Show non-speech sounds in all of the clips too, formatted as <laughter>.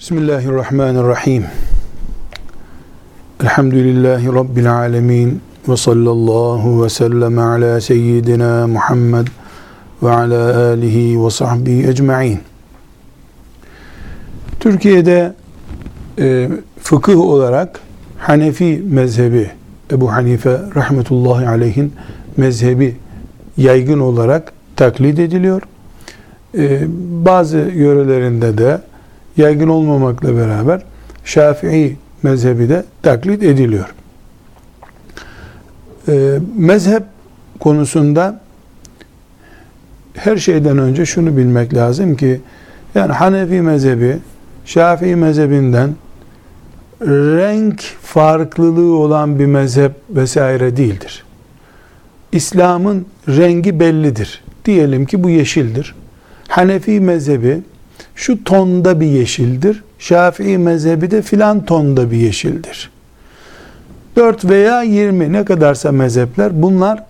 Bismillahirrahmanirrahim. Elhamdülillahi Rabbil alemin. Ve sallallahu ve sellem ala seyyidina Muhammed ve ala alihi ve sahbihi ecma'in. Türkiye'de e, fıkıh olarak Hanefi mezhebi, Ebu Hanife rahmetullahi aleyhin mezhebi yaygın olarak taklit ediliyor. E, bazı yörelerinde de yaygın olmamakla beraber Şafii mezhebi de taklit ediliyor. E, mezhep konusunda her şeyden önce şunu bilmek lazım ki yani Hanefi mezhebi Şafii mezhebinden renk farklılığı olan bir mezhep vesaire değildir. İslam'ın rengi bellidir. Diyelim ki bu yeşildir. Hanefi mezhebi şu tonda bir yeşildir. Şafii mezhebi de filan tonda bir yeşildir. 4 veya 20 ne kadarsa mezhepler bunlar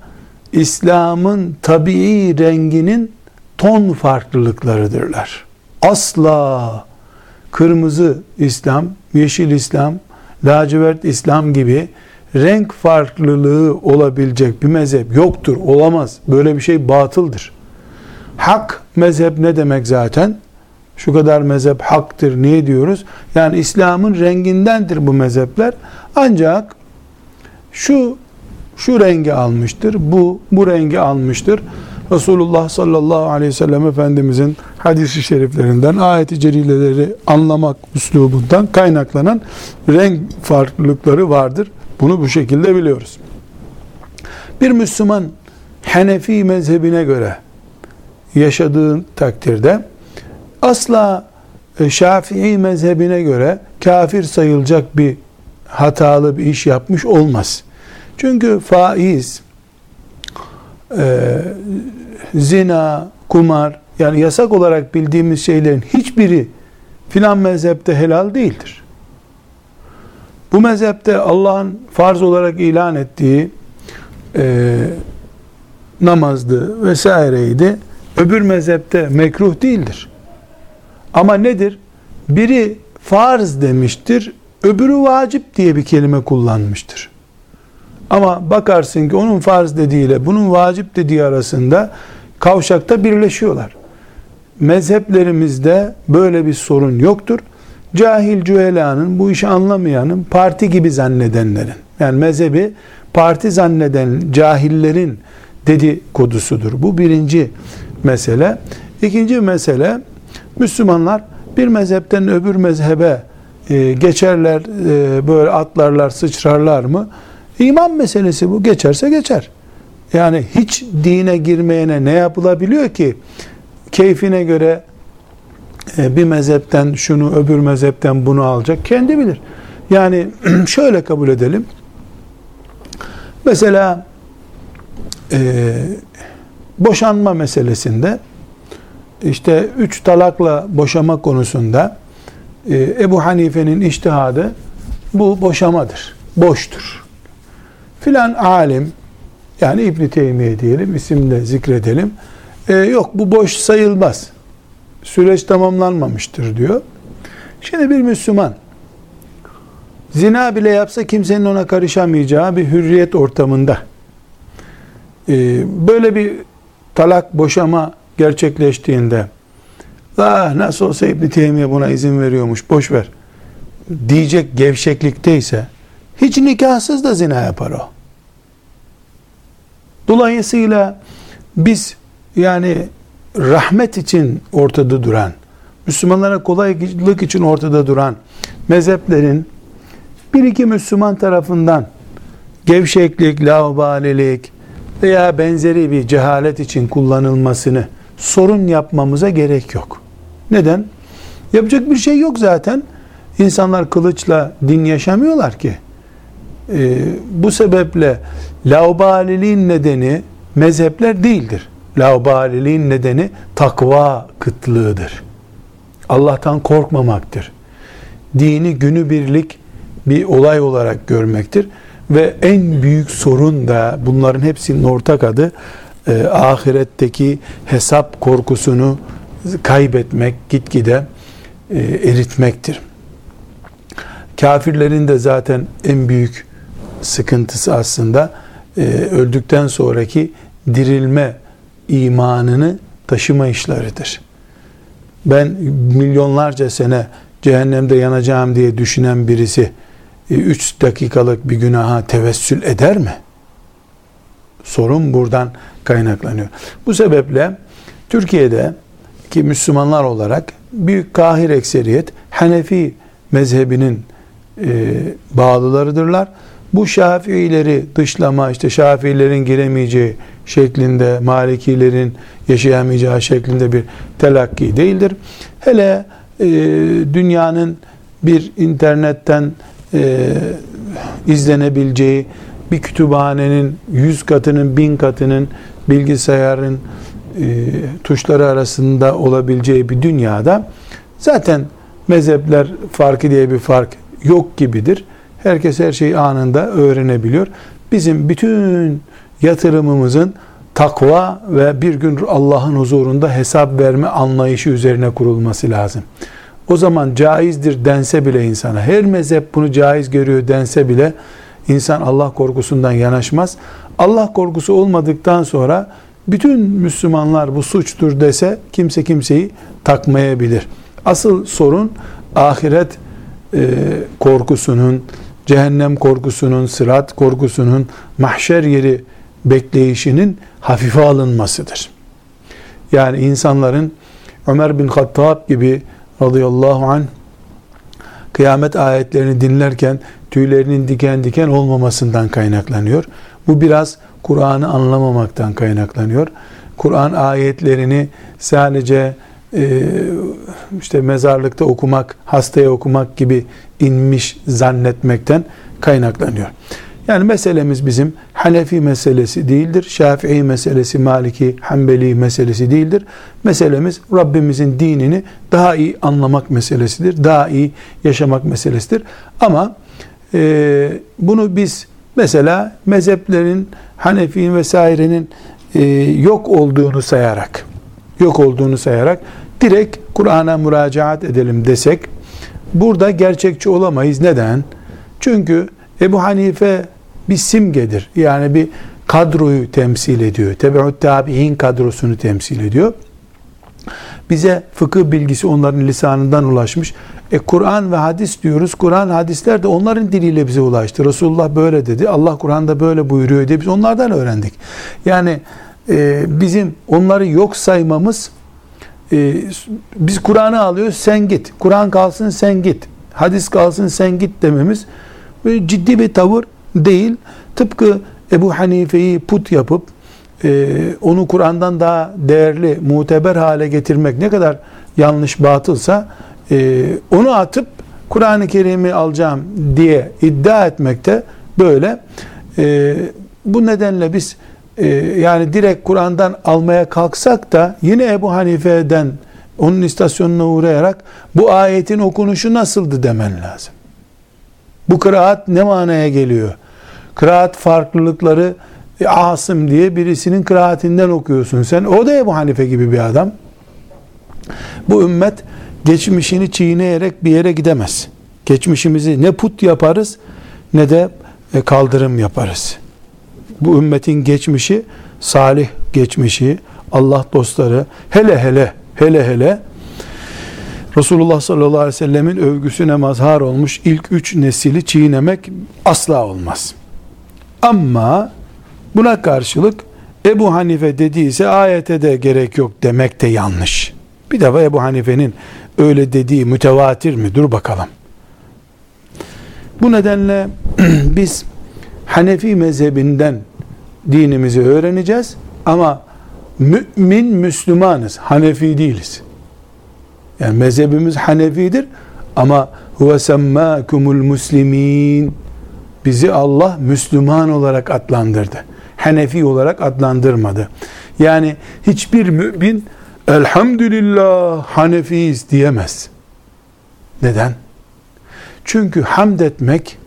İslam'ın tabii renginin ton farklılıklarıdırlar. Asla kırmızı İslam, yeşil İslam, lacivert İslam gibi renk farklılığı olabilecek bir mezhep yoktur, olamaz. Böyle bir şey batıldır. Hak mezhep ne demek zaten? Şu kadar mezhep haktır. Niye diyoruz? Yani İslam'ın rengindendir bu mezhepler. Ancak şu şu rengi almıştır. Bu bu rengi almıştır. Resulullah sallallahu aleyhi ve sellem Efendimizin hadisi şeriflerinden, ayeti celileleri anlamak üslubundan kaynaklanan renk farklılıkları vardır. Bunu bu şekilde biliyoruz. Bir Müslüman Hanefi mezhebine göre yaşadığı takdirde asla e, Şafii mezhebine göre kafir sayılacak bir hatalı bir iş yapmış olmaz. Çünkü faiz, e, zina, kumar yani yasak olarak bildiğimiz şeylerin hiçbiri filan mezhepte helal değildir. Bu mezhepte Allah'ın farz olarak ilan ettiği e, namazdı vesaireydi. Öbür mezhepte mekruh değildir. Ama nedir? Biri farz demiştir, öbürü vacip diye bir kelime kullanmıştır. Ama bakarsın ki onun farz dediğiyle bunun vacip dediği arasında kavşakta birleşiyorlar. Mezheplerimizde böyle bir sorun yoktur. Cahil cühelanın, bu işi anlamayanın, parti gibi zannedenlerin, yani mezhebi parti zanneden cahillerin dedikodusudur. Bu birinci mesele. İkinci mesele, Müslümanlar bir mezhepten öbür mezhebe e, geçerler, e, böyle atlarlar, sıçrarlar mı? İman meselesi bu. Geçerse geçer. Yani hiç dine girmeyene ne yapılabiliyor ki? Keyfine göre e, bir mezhepten şunu, öbür mezhepten bunu alacak. Kendi bilir. Yani <clears throat> şöyle kabul edelim. Mesela e, boşanma meselesinde işte üç talakla boşama konusunda e, Ebu Hanife'nin iştihadı bu boşamadır. Boştur. Filan alim yani İbn Teymiye diyelim isimle zikredelim. E, yok bu boş sayılmaz. Süreç tamamlanmamıştır diyor. Şimdi bir Müslüman zina bile yapsa kimsenin ona karışamayacağı bir hürriyet ortamında e, böyle bir talak boşama gerçekleştiğinde ah nasıl olsa İbn Teymiye buna izin veriyormuş boş ver diyecek gevşeklikteyse hiç nikahsız da zina yapar o. Dolayısıyla biz yani rahmet için ortada duran, Müslümanlara kolaylık için ortada duran mezheplerin bir iki Müslüman tarafından gevşeklik, laubalilik veya benzeri bir cehalet için kullanılmasını sorun yapmamıza gerek yok. Neden? Yapacak bir şey yok zaten. İnsanlar kılıçla din yaşamıyorlar ki. Ee, bu sebeple laubaliliğin nedeni mezhepler değildir. Laubaliliğin nedeni takva kıtlığıdır. Allah'tan korkmamaktır. Dini günübirlik bir olay olarak görmektir. Ve en büyük sorun da bunların hepsinin ortak adı e, ahiretteki hesap korkusunu kaybetmek gitgide e, eritmektir. Kafirlerin de zaten en büyük sıkıntısı aslında e, öldükten sonraki dirilme imanını taşıma işleridir. Ben milyonlarca sene cehennemde yanacağım diye düşünen birisi 3 e, dakikalık bir günaha tevessül eder mi? Sorun buradan kaynaklanıyor. Bu sebeple Türkiye'de ki Müslümanlar olarak büyük kahir ekseriyet Hanefi mezhebinin e, bağlılarıdırlar. Bu Şafiileri dışlama, işte Şafiilerin giremeyeceği şeklinde, Malikilerin yaşayamayacağı şeklinde bir telakki değildir. Hele e, dünyanın bir internetten e, izlenebileceği bir kütüphanenin yüz katının, bin katının bilgisayarın e, tuşları arasında olabileceği bir dünyada zaten mezhepler farkı diye bir fark yok gibidir. Herkes her şeyi anında öğrenebiliyor. Bizim bütün yatırımımızın takva ve bir gün Allah'ın huzurunda hesap verme anlayışı üzerine kurulması lazım. O zaman caizdir dense bile insana, her mezhep bunu caiz görüyor dense bile insan Allah korkusundan yanaşmaz. Allah korkusu olmadıktan sonra bütün Müslümanlar bu suçtur dese kimse kimseyi takmayabilir. Asıl sorun ahiret e, korkusunun, cehennem korkusunun, sırat korkusunun, mahşer yeri bekleyişinin hafife alınmasıdır. Yani insanların Ömer bin Hattab gibi radıyallahu anh kıyamet ayetlerini dinlerken tüylerinin diken diken olmamasından kaynaklanıyor. Bu biraz Kur'an'ı anlamamaktan kaynaklanıyor. Kur'an ayetlerini sadece e, işte mezarlıkta okumak, hastaya okumak gibi inmiş zannetmekten kaynaklanıyor. Yani meselemiz bizim Hanefi meselesi değildir. Şafii meselesi, Maliki, Hanbeli meselesi değildir. Meselemiz Rabbimizin dinini daha iyi anlamak meselesidir. Daha iyi yaşamak meselesidir. Ama e, bunu biz mesela mezheplerin, Hanefi'nin vesairenin e, yok olduğunu sayarak, yok olduğunu sayarak direkt Kur'an'a müracaat edelim desek, burada gerçekçi olamayız. Neden? Çünkü Ebu Hanife bir simgedir. Yani bir kadroyu temsil ediyor. Tebeut tabi'in kadrosunu temsil ediyor. Bize fıkıh bilgisi onların lisanından ulaşmış. E Kur'an ve hadis diyoruz. Kur'an hadisler de onların diliyle bize ulaştı. Resulullah böyle dedi. Allah Kur'an'da böyle buyuruyor diye biz onlardan öğrendik. Yani e, bizim onları yok saymamız e, biz Kur'an'ı alıyoruz sen git. Kur'an kalsın sen git. Hadis kalsın sen git dememiz ciddi bir tavır değil. Tıpkı Ebu Hanife'yi put yapıp onu Kur'an'dan daha değerli, muteber hale getirmek ne kadar yanlış, batılsa e, onu atıp Kur'an-ı Kerim'i alacağım diye iddia etmekte böyle. E, bu nedenle biz e, yani direkt Kur'an'dan almaya kalksak da yine Ebu Hanife'den onun istasyonuna uğrayarak bu ayetin okunuşu nasıldı demen lazım. Bu kıraat ne manaya geliyor? Kıraat farklılıkları e, Asım diye birisinin kıraatinden okuyorsun sen. O da Ebu Hanife gibi bir adam. Bu ümmet geçmişini çiğneyerek bir yere gidemez. Geçmişimizi ne put yaparız ne de e, kaldırım yaparız. Bu ümmetin geçmişi salih geçmişi, Allah dostları hele hele hele hele Resulullah sallallahu aleyhi ve sellemin övgüsüne mazhar olmuş ilk üç nesili çiğnemek asla olmaz. Ama buna karşılık Ebu Hanife dediyse ayete de gerek yok demek de yanlış. Bir defa Ebu Hanife'nin öyle dediği mütevatir mi? Dur bakalım. Bu nedenle <clears throat> biz Hanefi mezhebinden dinimizi öğreneceğiz ama mümin Müslümanız. Hanefi değiliz. Yani mezhebimiz Hanefidir ama huve semmâkumul muslimin bizi Allah Müslüman olarak adlandırdı. Hanefi olarak adlandırmadı. Yani hiçbir mümin elhamdülillah Hanefiyiz diyemez. Neden? Çünkü hamd etmek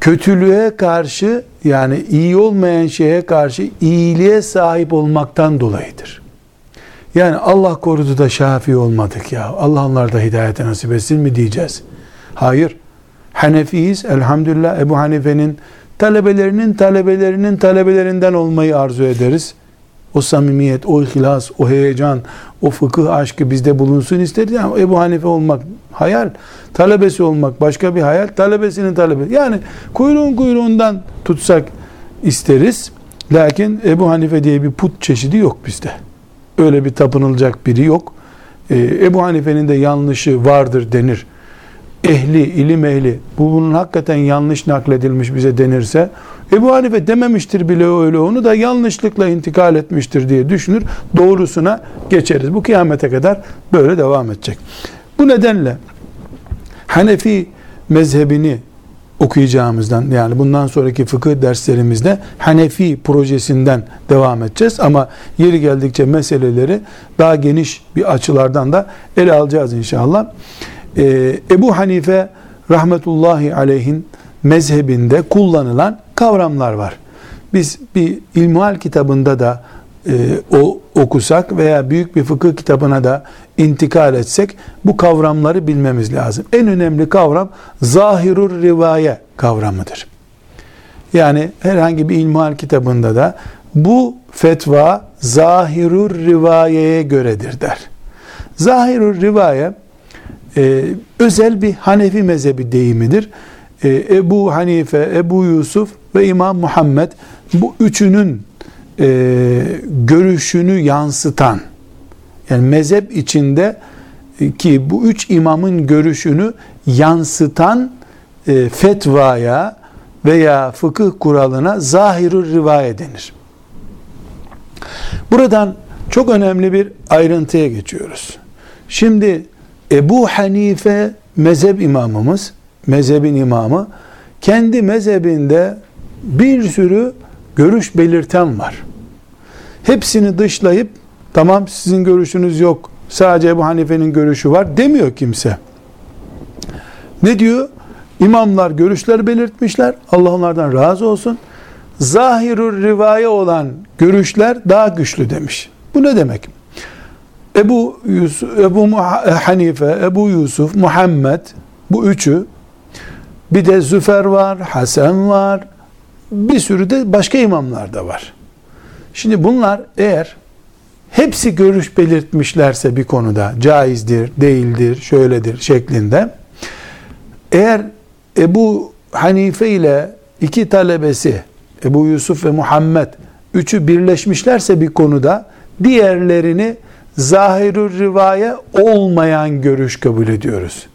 kötülüğe karşı yani iyi olmayan şeye karşı iyiliğe sahip olmaktan dolayıdır. Yani Allah korudu da şafi olmadık ya. Allah onlarda hidayete nasip etsin mi diyeceğiz. Hayır. Hanefiyiz. Elhamdülillah Ebu Hanife'nin talebelerinin talebelerinin talebelerinden olmayı arzu ederiz. O samimiyet, o ihlas, o heyecan, o fıkıh aşkı bizde bulunsun isteriz. Yani Ebu Hanife olmak hayal, talebesi olmak başka bir hayal, talebesinin talebesi. Yani kuyruğun kuyruğundan tutsak isteriz. Lakin Ebu Hanife diye bir put çeşidi yok bizde. Öyle bir tapınılacak biri yok. Ee, Ebu Hanife'nin de yanlışı vardır denir. Ehli, ilim ehli, bu bunun hakikaten yanlış nakledilmiş bize denirse, Ebu Hanife dememiştir bile öyle onu da yanlışlıkla intikal etmiştir diye düşünür. Doğrusuna geçeriz. Bu kıyamete kadar böyle devam edecek. Bu nedenle Hanefi mezhebini okuyacağımızdan yani bundan sonraki fıkıh derslerimizde Hanefi projesinden devam edeceğiz ama yeri geldikçe meseleleri daha geniş bir açılardan da ele alacağız inşallah. Ee, Ebu Hanife rahmetullahi aleyhin mezhebinde kullanılan kavramlar var. Biz bir ilmuhal kitabında da e, o okusak veya büyük bir fıkıh kitabına da intikal etsek bu kavramları bilmemiz lazım. En önemli kavram zahirur rivaye kavramıdır. Yani herhangi bir ilmuhal kitabında da bu fetva zahirur rivayeye göredir der. Zahirur rivaye e, özel bir Hanefi mezhebi deyimidir. E, Ebu Hanife, Ebu Yusuf ve İmam Muhammed bu üçünün e, görüşünü yansıtan yani mezhep içinde e, ki bu üç imamın görüşünü yansıtan e, fetvaya veya fıkıh kuralına zahirur rivayet denir. Buradan çok önemli bir ayrıntıya geçiyoruz. Şimdi Ebu Hanife mezhep imamımız, mezhebin imamı kendi mezhebinde bir sürü görüş belirten var. Hepsini dışlayıp tamam sizin görüşünüz yok sadece Ebu Hanife'nin görüşü var demiyor kimse. Ne diyor? İmamlar görüşler belirtmişler. Allah onlardan razı olsun. Zahirur rivaye olan görüşler daha güçlü demiş. Bu ne demek? Ebu, Yusuf, Ebu Hanife, Ebu Yusuf, Muhammed bu üçü bir de Züfer var, Hasan var, bir sürü de başka imamlar da var. Şimdi bunlar eğer hepsi görüş belirtmişlerse bir konuda caizdir, değildir, şöyledir şeklinde eğer Ebu Hanife ile iki talebesi Ebu Yusuf ve Muhammed üçü birleşmişlerse bir konuda diğerlerini zahirü rivaye olmayan görüş kabul ediyoruz.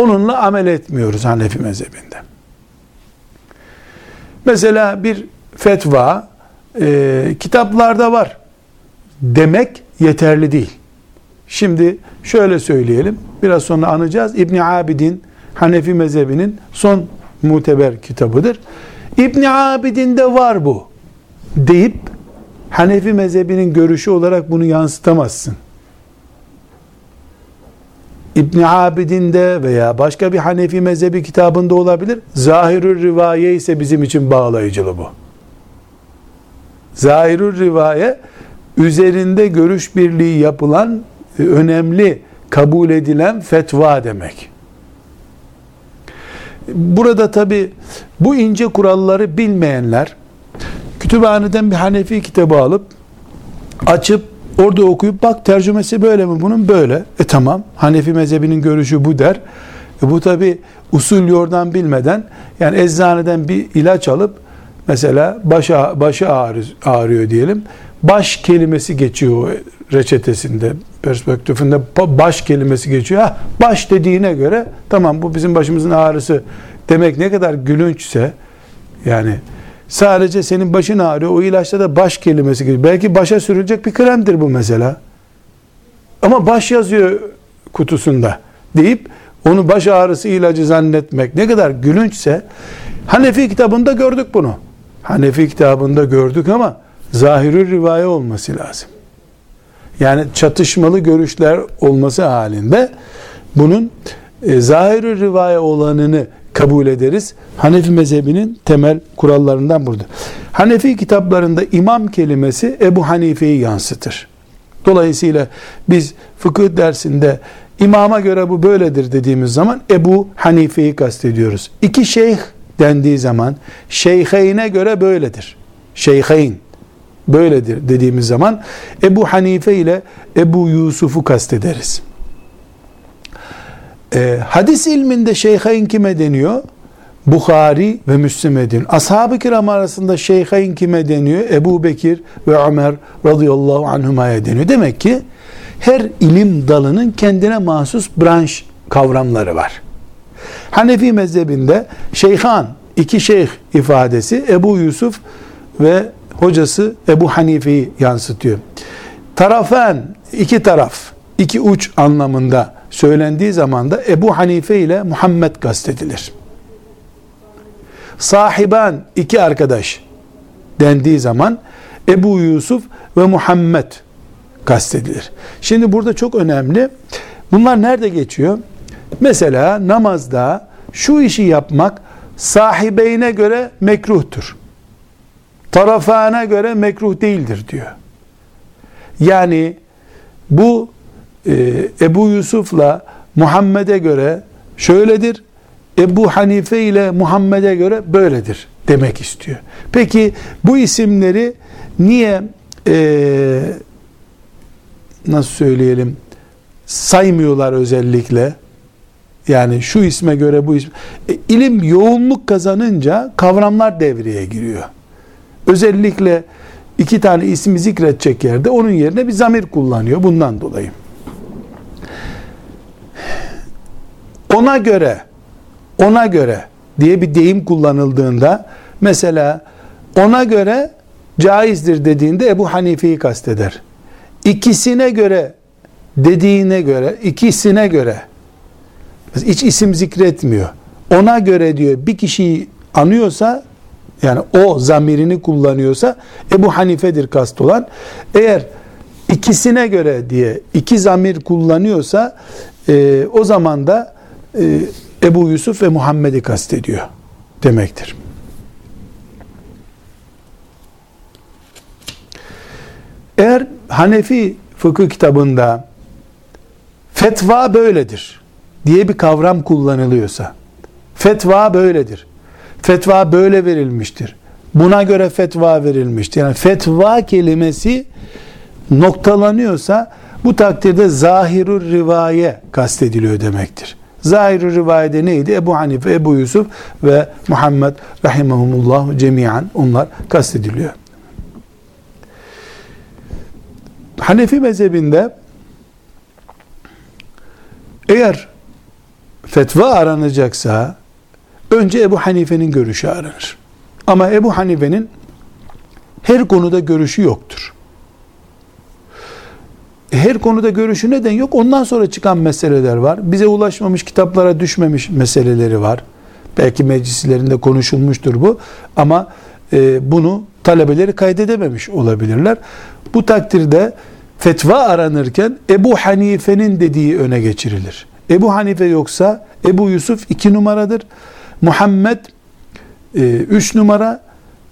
Onunla amel etmiyoruz Hanefi mezhebinde. Mesela bir fetva e, kitaplarda var demek yeterli değil. Şimdi şöyle söyleyelim. Biraz sonra anacağız. İbn Abidin Hanefi mezhebinin son muteber kitabıdır. İbn Abidin de var bu deyip Hanefi mezhebinin görüşü olarak bunu yansıtamazsın. İbn Abidin de veya başka bir Hanefi mezhebi kitabında olabilir. Zahirül rivaye ise bizim için bağlayıcılı bu. Zahirül rivaye üzerinde görüş birliği yapılan e, önemli kabul edilen fetva demek. Burada tabi bu ince kuralları bilmeyenler kütüphaneden bir Hanefi kitabı alıp açıp orada okuyup bak tercümesi böyle mi bunun böyle. E tamam Hanefi mezhebinin görüşü bu der. E bu tabi usul yordan bilmeden yani eczaneden bir ilaç alıp mesela başı, başı ağrı, ağrıyor diyelim. Baş kelimesi geçiyor reçetesinde, perspektifinde baş kelimesi geçiyor. Ha, baş dediğine göre tamam bu bizim başımızın ağrısı demek ne kadar gülünçse yani Sadece senin başın ağrıyor. O ilaçta da baş kelimesi geçiyor. Belki başa sürülecek bir kremdir bu mesela. Ama baş yazıyor kutusunda deyip onu baş ağrısı ilacı zannetmek ne kadar gülünçse Hanefi kitabında gördük bunu. Hanefi kitabında gördük ama zahirü rivaye olması lazım. Yani çatışmalı görüşler olması halinde bunun e, zahirü rivaye olanını kabul ederiz. Hanefi mezhebinin temel kurallarından burada. Hanefi kitaplarında imam kelimesi Ebu Hanife'yi yansıtır. Dolayısıyla biz fıkıh dersinde imama göre bu böyledir dediğimiz zaman Ebu Hanife'yi kastediyoruz. İki şeyh dendiği zaman şeyheyne göre böyledir. Şeyheyn böyledir dediğimiz zaman Ebu Hanife ile Ebu Yusuf'u kastederiz. Ee, hadis ilminde şeyheyn kime deniyor? Bukhari ve Müslim'e deniyor. Ashab-ı kiram arasında şeyheyn kime deniyor? Ebu Bekir ve Ömer radıyallahu anhuma'ya deniyor. Demek ki her ilim dalının kendine mahsus branş kavramları var. Hanefi mezhebinde şeyhan, iki şeyh ifadesi Ebu Yusuf ve hocası Ebu Hanife'yi yansıtıyor. Tarafen, iki taraf, iki uç anlamında söylendiği zaman da Ebu Hanife ile Muhammed kastedilir. Sahiban, iki arkadaş dendiği zaman Ebu Yusuf ve Muhammed kastedilir. Şimdi burada çok önemli. Bunlar nerede geçiyor? Mesela namazda şu işi yapmak sahibeyne göre mekruhtur. Tarafana göre mekruh değildir diyor. Yani bu Ebu Yusuf'la Muhammed'e göre şöyledir. Ebu Hanife ile Muhammed'e göre böyledir demek istiyor. Peki bu isimleri niye e, nasıl söyleyelim saymıyorlar özellikle? Yani şu isme göre bu isme. E, ilim yoğunluk kazanınca kavramlar devreye giriyor. Özellikle iki tane ismi zikredecek yerde onun yerine bir zamir kullanıyor bundan dolayı. Ona göre ona göre diye bir deyim kullanıldığında mesela ona göre caizdir dediğinde Ebu Hanife'yi kasteder. İkisine göre dediğine göre, ikisine göre hiç isim zikretmiyor. Ona göre diyor bir kişiyi anıyorsa yani o zamirini kullanıyorsa Ebu Hanife'dir kast olan. Eğer ikisine göre diye iki zamir kullanıyorsa e, o zaman da e, Ebu Yusuf ve Muhammed'i kastediyor demektir. Eğer Hanefi fıkıh kitabında fetva böyledir diye bir kavram kullanılıyorsa, fetva böyledir, fetva böyle verilmiştir, buna göre fetva verilmiştir. Yani fetva kelimesi noktalanıyorsa bu takdirde zahirur rivaye kastediliyor demektir. Zahir rivayede neydi? Ebu Hanife, Ebu Yusuf ve Muhammed rahimahumullah cemiyen onlar kastediliyor. Hanefi mezhebinde eğer fetva aranacaksa önce Ebu Hanife'nin görüşü aranır. Ama Ebu Hanife'nin her konuda görüşü yoktur. Her konuda görüşü neden yok? Ondan sonra çıkan meseleler var. Bize ulaşmamış, kitaplara düşmemiş meseleleri var. Belki meclislerinde konuşulmuştur bu. Ama e, bunu talebeleri kaydedememiş olabilirler. Bu takdirde fetva aranırken Ebu Hanife'nin dediği öne geçirilir. Ebu Hanife yoksa Ebu Yusuf iki numaradır. Muhammed e, üç numara,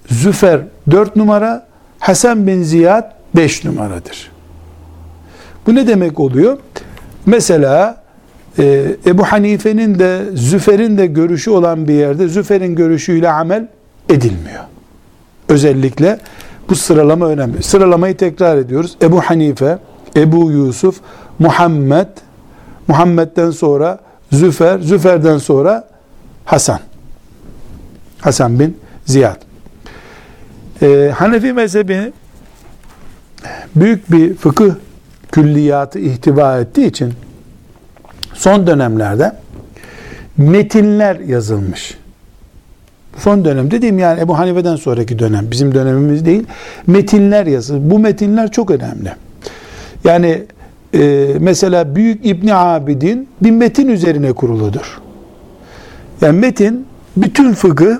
Züfer dört numara, Hasan bin Ziyad beş numaradır. Bu ne demek oluyor? Mesela e, Ebu Hanife'nin de Züfer'in de görüşü olan bir yerde Züfer'in görüşüyle amel edilmiyor. Özellikle bu sıralama önemli. Sıralamayı tekrar ediyoruz. Ebu Hanife, Ebu Yusuf, Muhammed, Muhammed'den sonra Züfer, Züfer'den sonra Hasan. Hasan bin Ziyad. Ee, Hanefi mezhebi büyük bir fıkıh külliyatı ihtiva ettiği için son dönemlerde metinler yazılmış. Son dönem dediğim yani Ebu Hanife'den sonraki dönem, bizim dönemimiz değil. Metinler yazılmış. Bu metinler çok önemli. Yani e, mesela Büyük İbni Abidin bir metin üzerine kuruludur. Yani metin bütün fıkı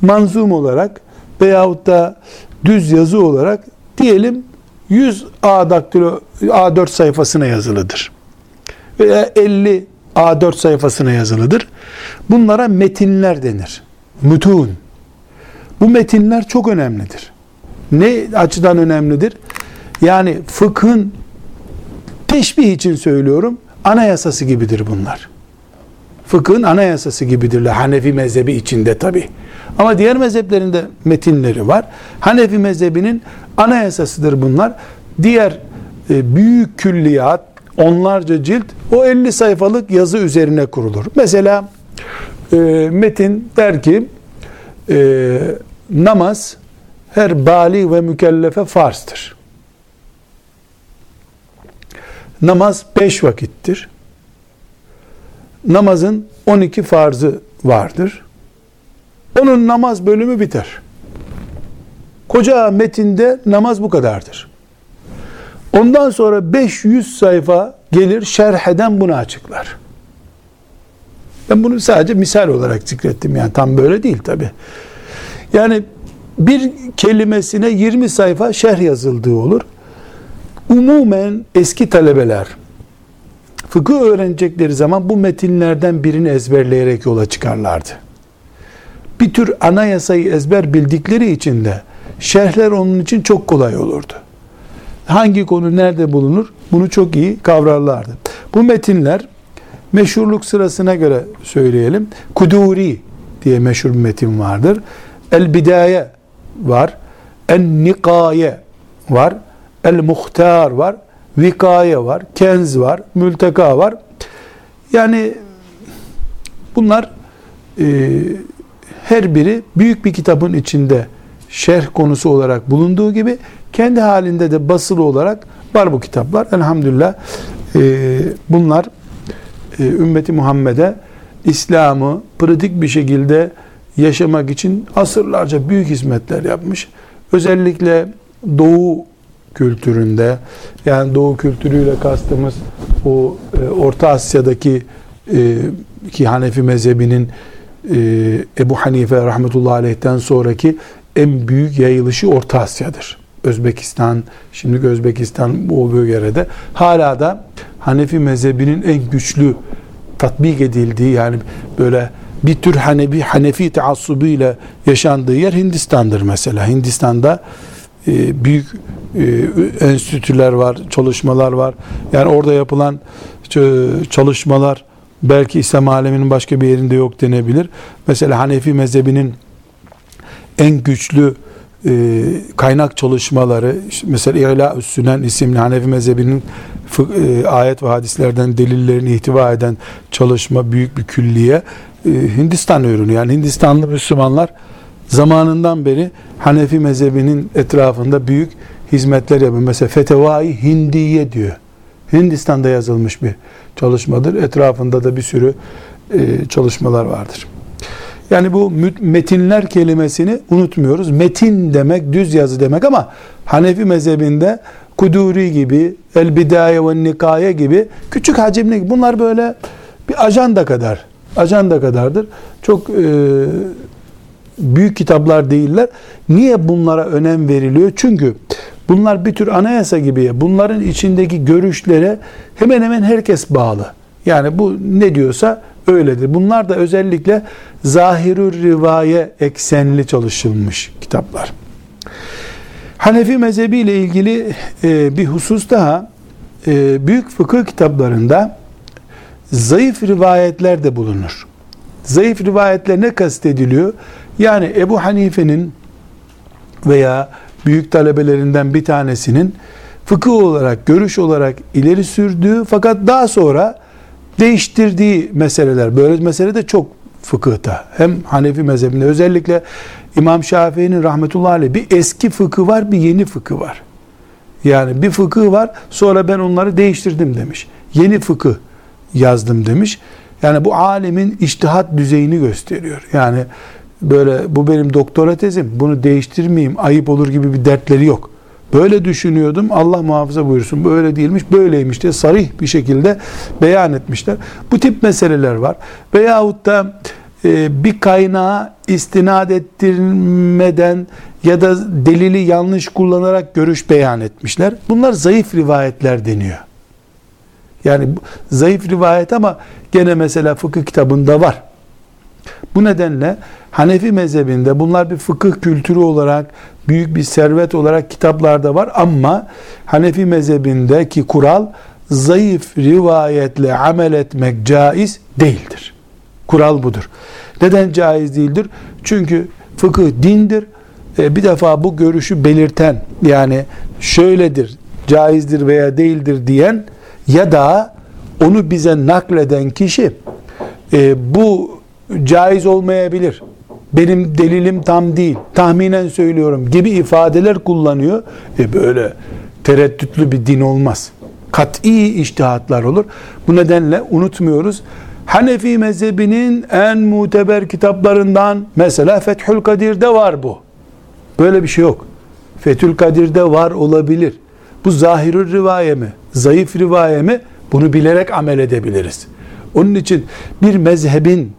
manzum olarak veyahut da düz yazı olarak diyelim 100 A daktilo A4 sayfasına yazılıdır. Veya 50 A4 sayfasına yazılıdır. Bunlara metinler denir. Mütun. Bu metinler çok önemlidir. Ne açıdan önemlidir? Yani fıkhın Teşbih için söylüyorum. Anayasası gibidir bunlar. Fıkhın anayasası gibidirler. Hanefi mezhebi içinde tabi. Ama diğer mezheplerinde metinleri var. Hanefi mezhebinin anayasasıdır bunlar. Diğer e, büyük külliyat, onlarca cilt o 50 sayfalık yazı üzerine kurulur. Mesela e, metin der ki e, namaz her bali ve mükellefe farstır. Namaz beş vakittir. Namazın 12 farzı vardır. Onun namaz bölümü biter. Koca metinde namaz bu kadardır. Ondan sonra 500 sayfa gelir şerheden bunu açıklar. Ben bunu sadece misal olarak zikrettim yani tam böyle değil tabi. Yani bir kelimesine 20 sayfa şerh yazıldığı olur. Umumen eski talebeler fıkıh öğrenecekleri zaman bu metinlerden birini ezberleyerek yola çıkarlardı. Bir tür anayasayı ezber bildikleri için de şerhler onun için çok kolay olurdu. Hangi konu nerede bulunur bunu çok iyi kavrarlardı. Bu metinler meşhurluk sırasına göre söyleyelim. Kuduri diye meşhur bir metin vardır. El Bidaye var. En Nikaye var. El Muhtar var. Vikaye var. Kenz var. Mülteka var. Yani bunlar e, her biri büyük bir kitabın içinde şerh konusu olarak bulunduğu gibi kendi halinde de basılı olarak var bu kitaplar. Elhamdülillah e, bunlar e, ümmeti Muhammed'e İslam'ı pratik bir şekilde yaşamak için asırlarca büyük hizmetler yapmış. Özellikle Doğu kültüründe yani Doğu kültürüyle kastımız o e, Orta Asya'daki e, ki Hanefi mezhebinin e, Ebu Hanife rahmetullahi aleyh'ten sonraki en büyük yayılışı Orta Asya'dır. Özbekistan, şimdi Özbekistan bu bölgede hala da Hanefi mezhebinin en güçlü tatbik edildiği yani böyle bir tür Hanefi, Hanefi taassubu ile yaşandığı yer Hindistan'dır mesela. Hindistan'da e, büyük e, enstitüler var, çalışmalar var. Yani orada yapılan çalışmalar belki İslam aleminin başka bir yerinde yok denebilir. Mesela Hanefi mezhebinin en güçlü e, kaynak çalışmaları mesela İla Sünen isimli Hanefi mezhebinin e, ayet ve hadislerden delillerini ihtiva eden çalışma büyük bir külliye e, Hindistan ürünü. Yani Hindistanlı Müslümanlar zamanından beri Hanefi mezhebinin etrafında büyük hizmetler yapıyor. Mesela Fetevai Hindiye diyor. Hindistan'da yazılmış bir çalışmadır. Etrafında da bir sürü e, çalışmalar vardır. Yani bu metinler kelimesini unutmuyoruz. Metin demek düz yazı demek ama Hanefi mezhebinde Kuduri gibi, El Bidaye ve Nikaye gibi küçük hacimli bunlar böyle bir ajanda kadar ajanda kadardır. Çok e, büyük kitaplar değiller. Niye bunlara önem veriliyor? Çünkü bunlar bir tür anayasa gibi. Bunların içindeki görüşlere hemen hemen herkes bağlı. Yani bu ne diyorsa öyledir. Bunlar da özellikle zahirü rivaye eksenli çalışılmış kitaplar. Hanefi mezhebi ile ilgili e, bir husus daha e, büyük fıkıh kitaplarında zayıf rivayetler de bulunur. Zayıf rivayetler ne kastediliyor? Yani Ebu Hanife'nin veya büyük talebelerinden bir tanesinin fıkıh olarak, görüş olarak ileri sürdüğü fakat daha sonra değiştirdiği meseleler. Böyle mesele de çok fıkıhta. Hem Hanefi mezhebinde özellikle İmam Şafii'nin rahmetullahi aleyh bir eski fıkı var bir yeni fıkı var. Yani bir fıkıh var sonra ben onları değiştirdim demiş. Yeni fıkıh yazdım demiş. Yani bu alimin iştihat düzeyini gösteriyor. Yani böyle bu benim doktora tezim bunu değiştirmeyeyim ayıp olur gibi bir dertleri yok. Böyle düşünüyordum Allah muhafaza buyursun böyle değilmiş böyleymiş diye sarih bir şekilde beyan etmişler. Bu tip meseleler var. Veyahut da e, bir kaynağa istinad ettirmeden ya da delili yanlış kullanarak görüş beyan etmişler. Bunlar zayıf rivayetler deniyor. Yani zayıf rivayet ama gene mesela fıkıh kitabında var. Bu nedenle Hanefi mezhebinde bunlar bir fıkıh kültürü olarak büyük bir servet olarak kitaplarda var ama Hanefi mezhebindeki kural zayıf rivayetle amel etmek caiz değildir. Kural budur. Neden caiz değildir? Çünkü fıkıh dindir. E, bir defa bu görüşü belirten yani şöyledir, caizdir veya değildir diyen ya da onu bize nakleden kişi e, bu caiz olmayabilir. Benim delilim tam değil. Tahminen söylüyorum gibi ifadeler kullanıyor. E böyle tereddütlü bir din olmaz. Kat'i iştihatlar olur. Bu nedenle unutmuyoruz. Hanefi mezhebinin en muteber kitaplarından mesela Fethül Kadir'de var bu. Böyle bir şey yok. Fethül Kadir'de var olabilir. Bu zahirü rivaye mi? Zayıf rivaye mi? Bunu bilerek amel edebiliriz. Onun için bir mezhebin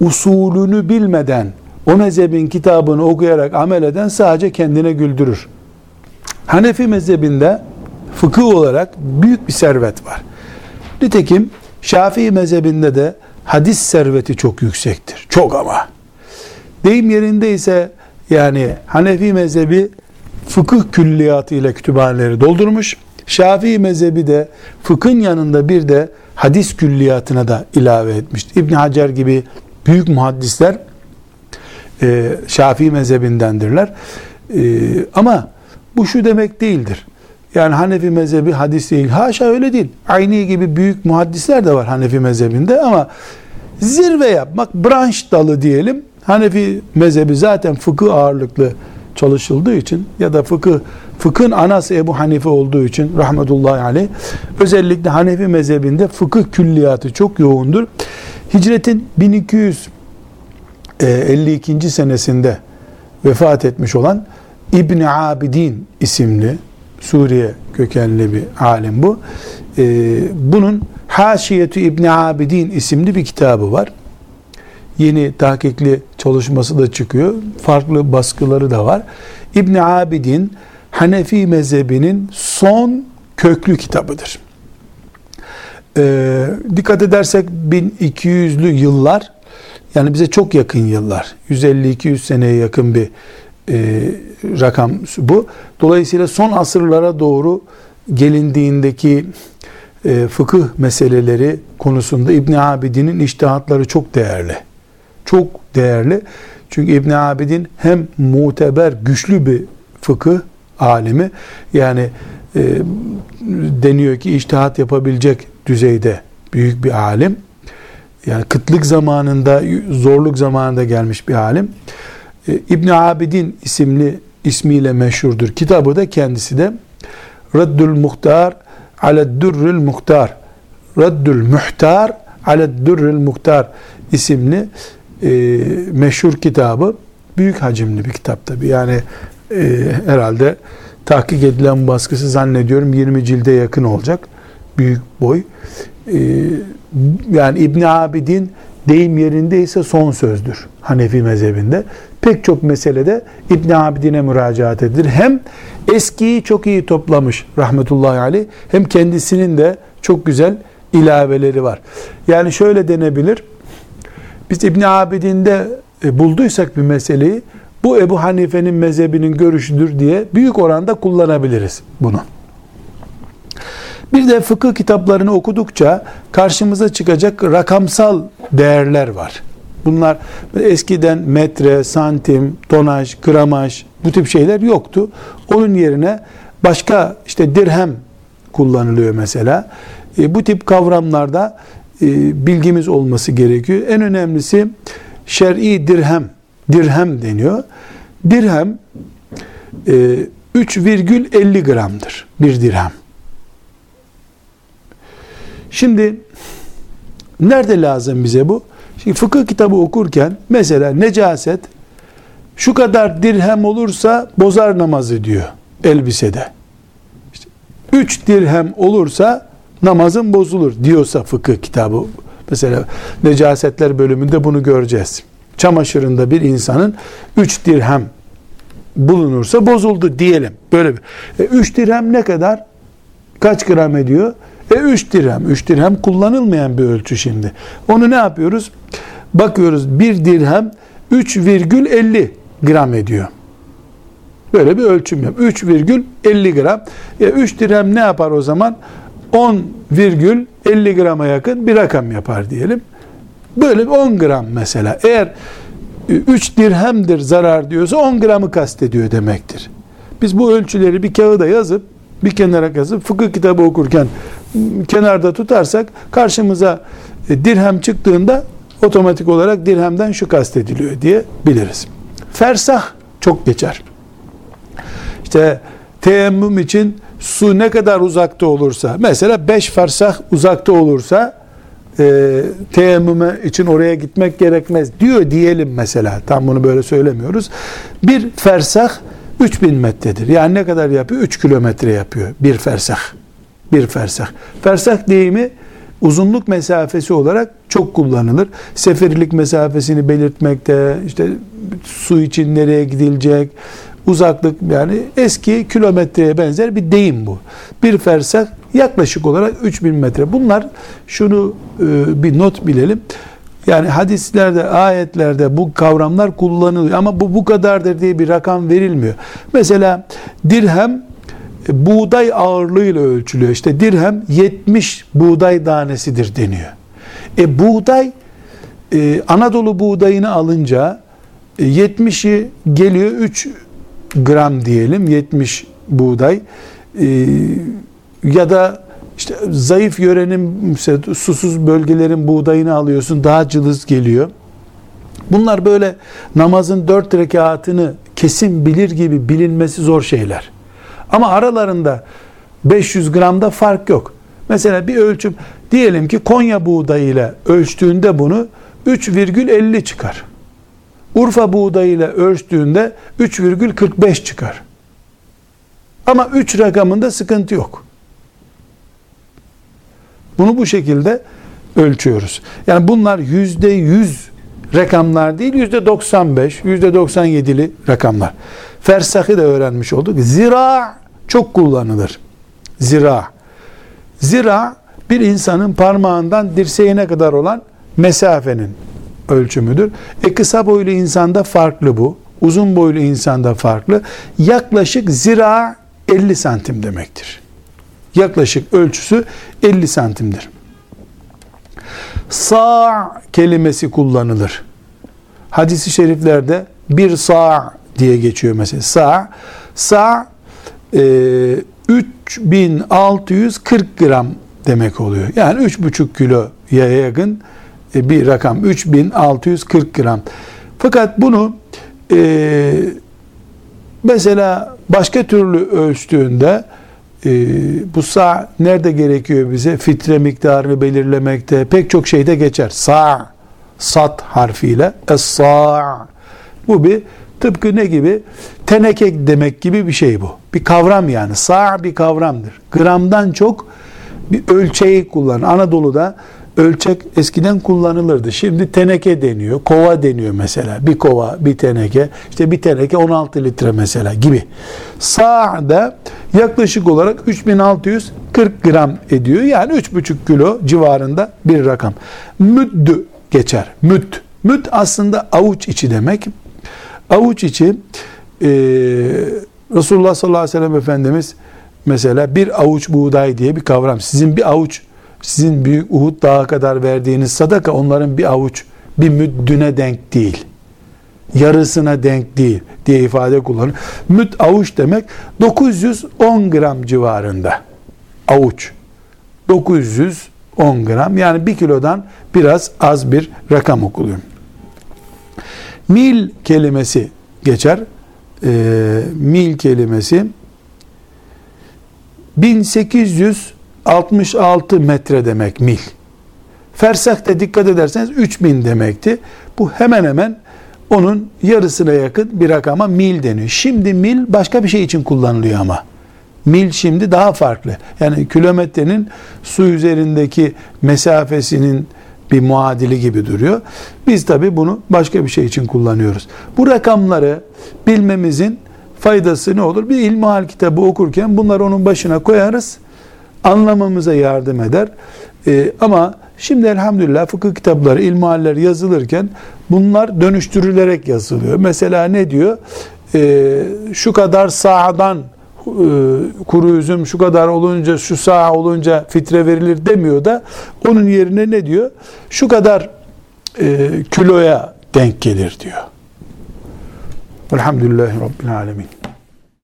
usulünü bilmeden o mezhebin kitabını okuyarak amel eden sadece kendine güldürür. Hanefi mezhebinde fıkıh olarak büyük bir servet var. Nitekim Şafii mezhebinde de hadis serveti çok yüksektir. Çok ama. Deyim yerinde ise yani Hanefi mezhebi fıkıh külliyatı ile kütüphaneleri doldurmuş. Şafii mezhebi de fıkhın yanında bir de hadis külliyatına da ilave etmiştir. İbn Hacer gibi büyük muhaddisler e, Şafii mezhebindendirler. E, ama bu şu demek değildir. Yani Hanefi mezhebi hadis değil. Haşa öyle değil. Ayni gibi büyük muhaddisler de var Hanefi mezhebinde ama zirve yapmak, branş dalı diyelim. Hanefi mezhebi zaten fıkıh ağırlıklı çalışıldığı için ya da fıkıh fıkhın anası Ebu Hanife olduğu için rahmetullahi aleyh özellikle Hanefi mezhebinde fıkıh külliyatı çok yoğundur. Hicretin 1252. senesinde vefat etmiş olan İbn Abidin isimli Suriye kökenli bir alim bu. Ee, bunun Haşiyetü İbn Abidin isimli bir kitabı var. Yeni tahkikli çalışması da çıkıyor. Farklı baskıları da var. İbn Abidin Hanefi mezhebinin son köklü kitabıdır. Ee, dikkat edersek 1200'lü yıllar yani bize çok yakın yıllar 150-200 seneye yakın bir e, rakam bu. Dolayısıyla son asırlara doğru gelindiğindeki e, fıkıh meseleleri konusunda İbn Abidin'in iştihatları çok değerli. Çok değerli. Çünkü İbn Abidin hem muteber, güçlü bir fıkıh alimi yani e, deniyor ki iştihat yapabilecek düzeyde büyük bir alim. Yani kıtlık zamanında, zorluk zamanında gelmiş bir alim. E, İbn Abidin isimli ismiyle meşhurdur. Kitabı da kendisi de Raddül Muhtar Aleddürrül Muhtar Raddül Muhtar Aleddürrül Muhtar isimli e, meşhur kitabı büyük hacimli bir kitap tabi. Yani e, herhalde tahkik edilen baskısı zannediyorum 20 cilde yakın olacak. Büyük boy. E, yani İbn Abidin deyim yerindeyse son sözdür Hanefi mezhebinde. Pek çok meselede İbn Abidin'e müracaat edilir. Hem eskiyi çok iyi toplamış rahmetullahi aleyh hem kendisinin de çok güzel ilaveleri var. Yani şöyle denebilir. Biz İbn Abidin'de e, bulduysak bir meseleyi bu Ebu Hanife'nin mezhebinin görüşüdür diye büyük oranda kullanabiliriz bunu. Bir de fıkıh kitaplarını okudukça karşımıza çıkacak rakamsal değerler var. Bunlar eskiden metre, santim, tonaj, gramaj bu tip şeyler yoktu. Onun yerine başka işte dirhem kullanılıyor mesela. E, bu tip kavramlarda e, bilgimiz olması gerekiyor. En önemlisi şer'i dirhem, dirhem deniyor. Dirhem e, 3,50 gramdır bir dirhem. Şimdi nerede lazım bize bu? Şimdi fıkıh kitabı okurken mesela necaset şu kadar dirhem olursa bozar namazı diyor elbisede. İşte, üç dirhem olursa namazın bozulur diyorsa fıkıh kitabı. Mesela necasetler bölümünde bunu göreceğiz. Çamaşırında bir insanın üç dirhem bulunursa bozuldu diyelim. Böyle bir. E, üç dirhem ne kadar? Kaç gram ediyor? E 3 dirhem. 3 dirhem kullanılmayan bir ölçü şimdi. Onu ne yapıyoruz? Bakıyoruz bir dirhem 3,50 gram ediyor. Böyle bir ölçüm yap. 3,50 gram. E 3 dirhem ne yapar o zaman? 10,50 grama yakın bir rakam yapar diyelim. Böyle 10 gram mesela. Eğer 3 dirhemdir zarar diyorsa 10 gramı kastediyor demektir. Biz bu ölçüleri bir kağıda yazıp bir kenara yazıp fıkıh kitabı okurken kenarda tutarsak karşımıza e, dirhem çıktığında otomatik olarak dirhemden şu kastediliyor diye biliriz. Fersah çok geçer. İşte teyemmüm için su ne kadar uzakta olursa mesela 5 fersah uzakta olursa e, teyemmüme için oraya gitmek gerekmez diyor diyelim mesela. Tam bunu böyle söylemiyoruz. Bir fersah 3000 metredir. Yani ne kadar yapıyor? 3 kilometre yapıyor bir fersah. Bir fersah. Fersah deyimi uzunluk mesafesi olarak çok kullanılır. Seferlik mesafesini belirtmekte, işte su için nereye gidilecek, uzaklık yani eski kilometreye benzer bir deyim bu. Bir fersah yaklaşık olarak 3000 metre. Bunlar şunu e, bir not bilelim. Yani hadislerde, ayetlerde bu kavramlar kullanılıyor ama bu bu kadardır diye bir rakam verilmiyor. Mesela dirhem buğday ağırlığıyla ölçülüyor. İşte dirhem 70 buğday tanesidir deniyor. E buğday e, Anadolu buğdayını alınca e, 70'i geliyor 3 gram diyelim 70 buğday e, ya da işte zayıf yörenin susuz bölgelerin buğdayını alıyorsun daha cılız geliyor. Bunlar böyle namazın dört rekatını kesin bilir gibi bilinmesi zor şeyler. Ama aralarında 500 gramda fark yok. Mesela bir ölçüm diyelim ki Konya buğdayıyla ölçtüğünde bunu 3,50 çıkar. Urfa buğdayıyla ölçtüğünde 3,45 çıkar. Ama 3 rakamında sıkıntı yok. Bunu bu şekilde ölçüyoruz. Yani bunlar yüzde yüz rakamlar değil, yüzde 95, yüzde 97'li rakamlar. Fersahı da öğrenmiş olduk. Zira çok kullanılır. Zira. Zira bir insanın parmağından dirseğine kadar olan mesafenin ölçümüdür. E kısa boylu insanda farklı bu. Uzun boylu insanda farklı. Yaklaşık zira 50 santim demektir. Yaklaşık ölçüsü 50 santimdir. Sa' kelimesi kullanılır. Hadisi şeriflerde bir sa' diye geçiyor mesela. Sa' sa' e, 3640 gram demek oluyor. Yani 3,5 kiloya yakın e, bir rakam. 3640 gram. Fakat bunu e, mesela başka türlü ölçtüğünde e, bu sa nerede gerekiyor bize? Fitre miktarını belirlemekte pek çok şeyde geçer. Sa sat harfiyle es-sa bu bir tıpkı ne gibi? Teneke demek gibi bir şey bu. Bir kavram yani. Sa bir kavramdır. Gramdan çok bir ölçeği kullan. Anadolu'da ölçek eskiden kullanılırdı. Şimdi teneke deniyor, kova deniyor mesela. Bir kova, bir teneke. İşte bir teneke 16 litre mesela gibi. Sa'da yaklaşık olarak 3640 gram ediyor. Yani 3,5 kilo civarında bir rakam. Müddü geçer. Müd. Müd aslında avuç içi demek. Avuç içi e, Resulullah sallallahu aleyhi ve sellem Efendimiz mesela bir avuç buğday diye bir kavram. Sizin bir avuç sizin büyük Uhud dağı kadar verdiğiniz sadaka onların bir avuç bir müddüne denk değil. Yarısına denk değil diye ifade kullanır. Müd avuç demek 910 gram civarında. Avuç. 910 gram yani bir kilodan biraz az bir rakam okuluyor. Mil kelimesi geçer. Ee, mil kelimesi 1800 66 metre demek mil. Fersakta dikkat ederseniz 3000 demekti. Bu hemen hemen onun yarısına yakın bir rakama mil deniyor. Şimdi mil başka bir şey için kullanılıyor ama. Mil şimdi daha farklı. Yani kilometrenin su üzerindeki mesafesinin bir muadili gibi duruyor. Biz tabi bunu başka bir şey için kullanıyoruz. Bu rakamları bilmemizin faydası ne olur? Bir ilmihal kitabı okurken bunları onun başına koyarız anlamamıza yardım eder. Ee, ama şimdi elhamdülillah fıkıh kitapları, ilmihaller yazılırken bunlar dönüştürülerek yazılıyor. Mesela ne diyor? Ee, şu kadar sağdan kuru üzüm şu kadar olunca şu sağ olunca fitre verilir demiyor da onun yerine ne diyor? Şu kadar e, kiloya denk gelir diyor. Velhamdülillahi Rabbil Alemin.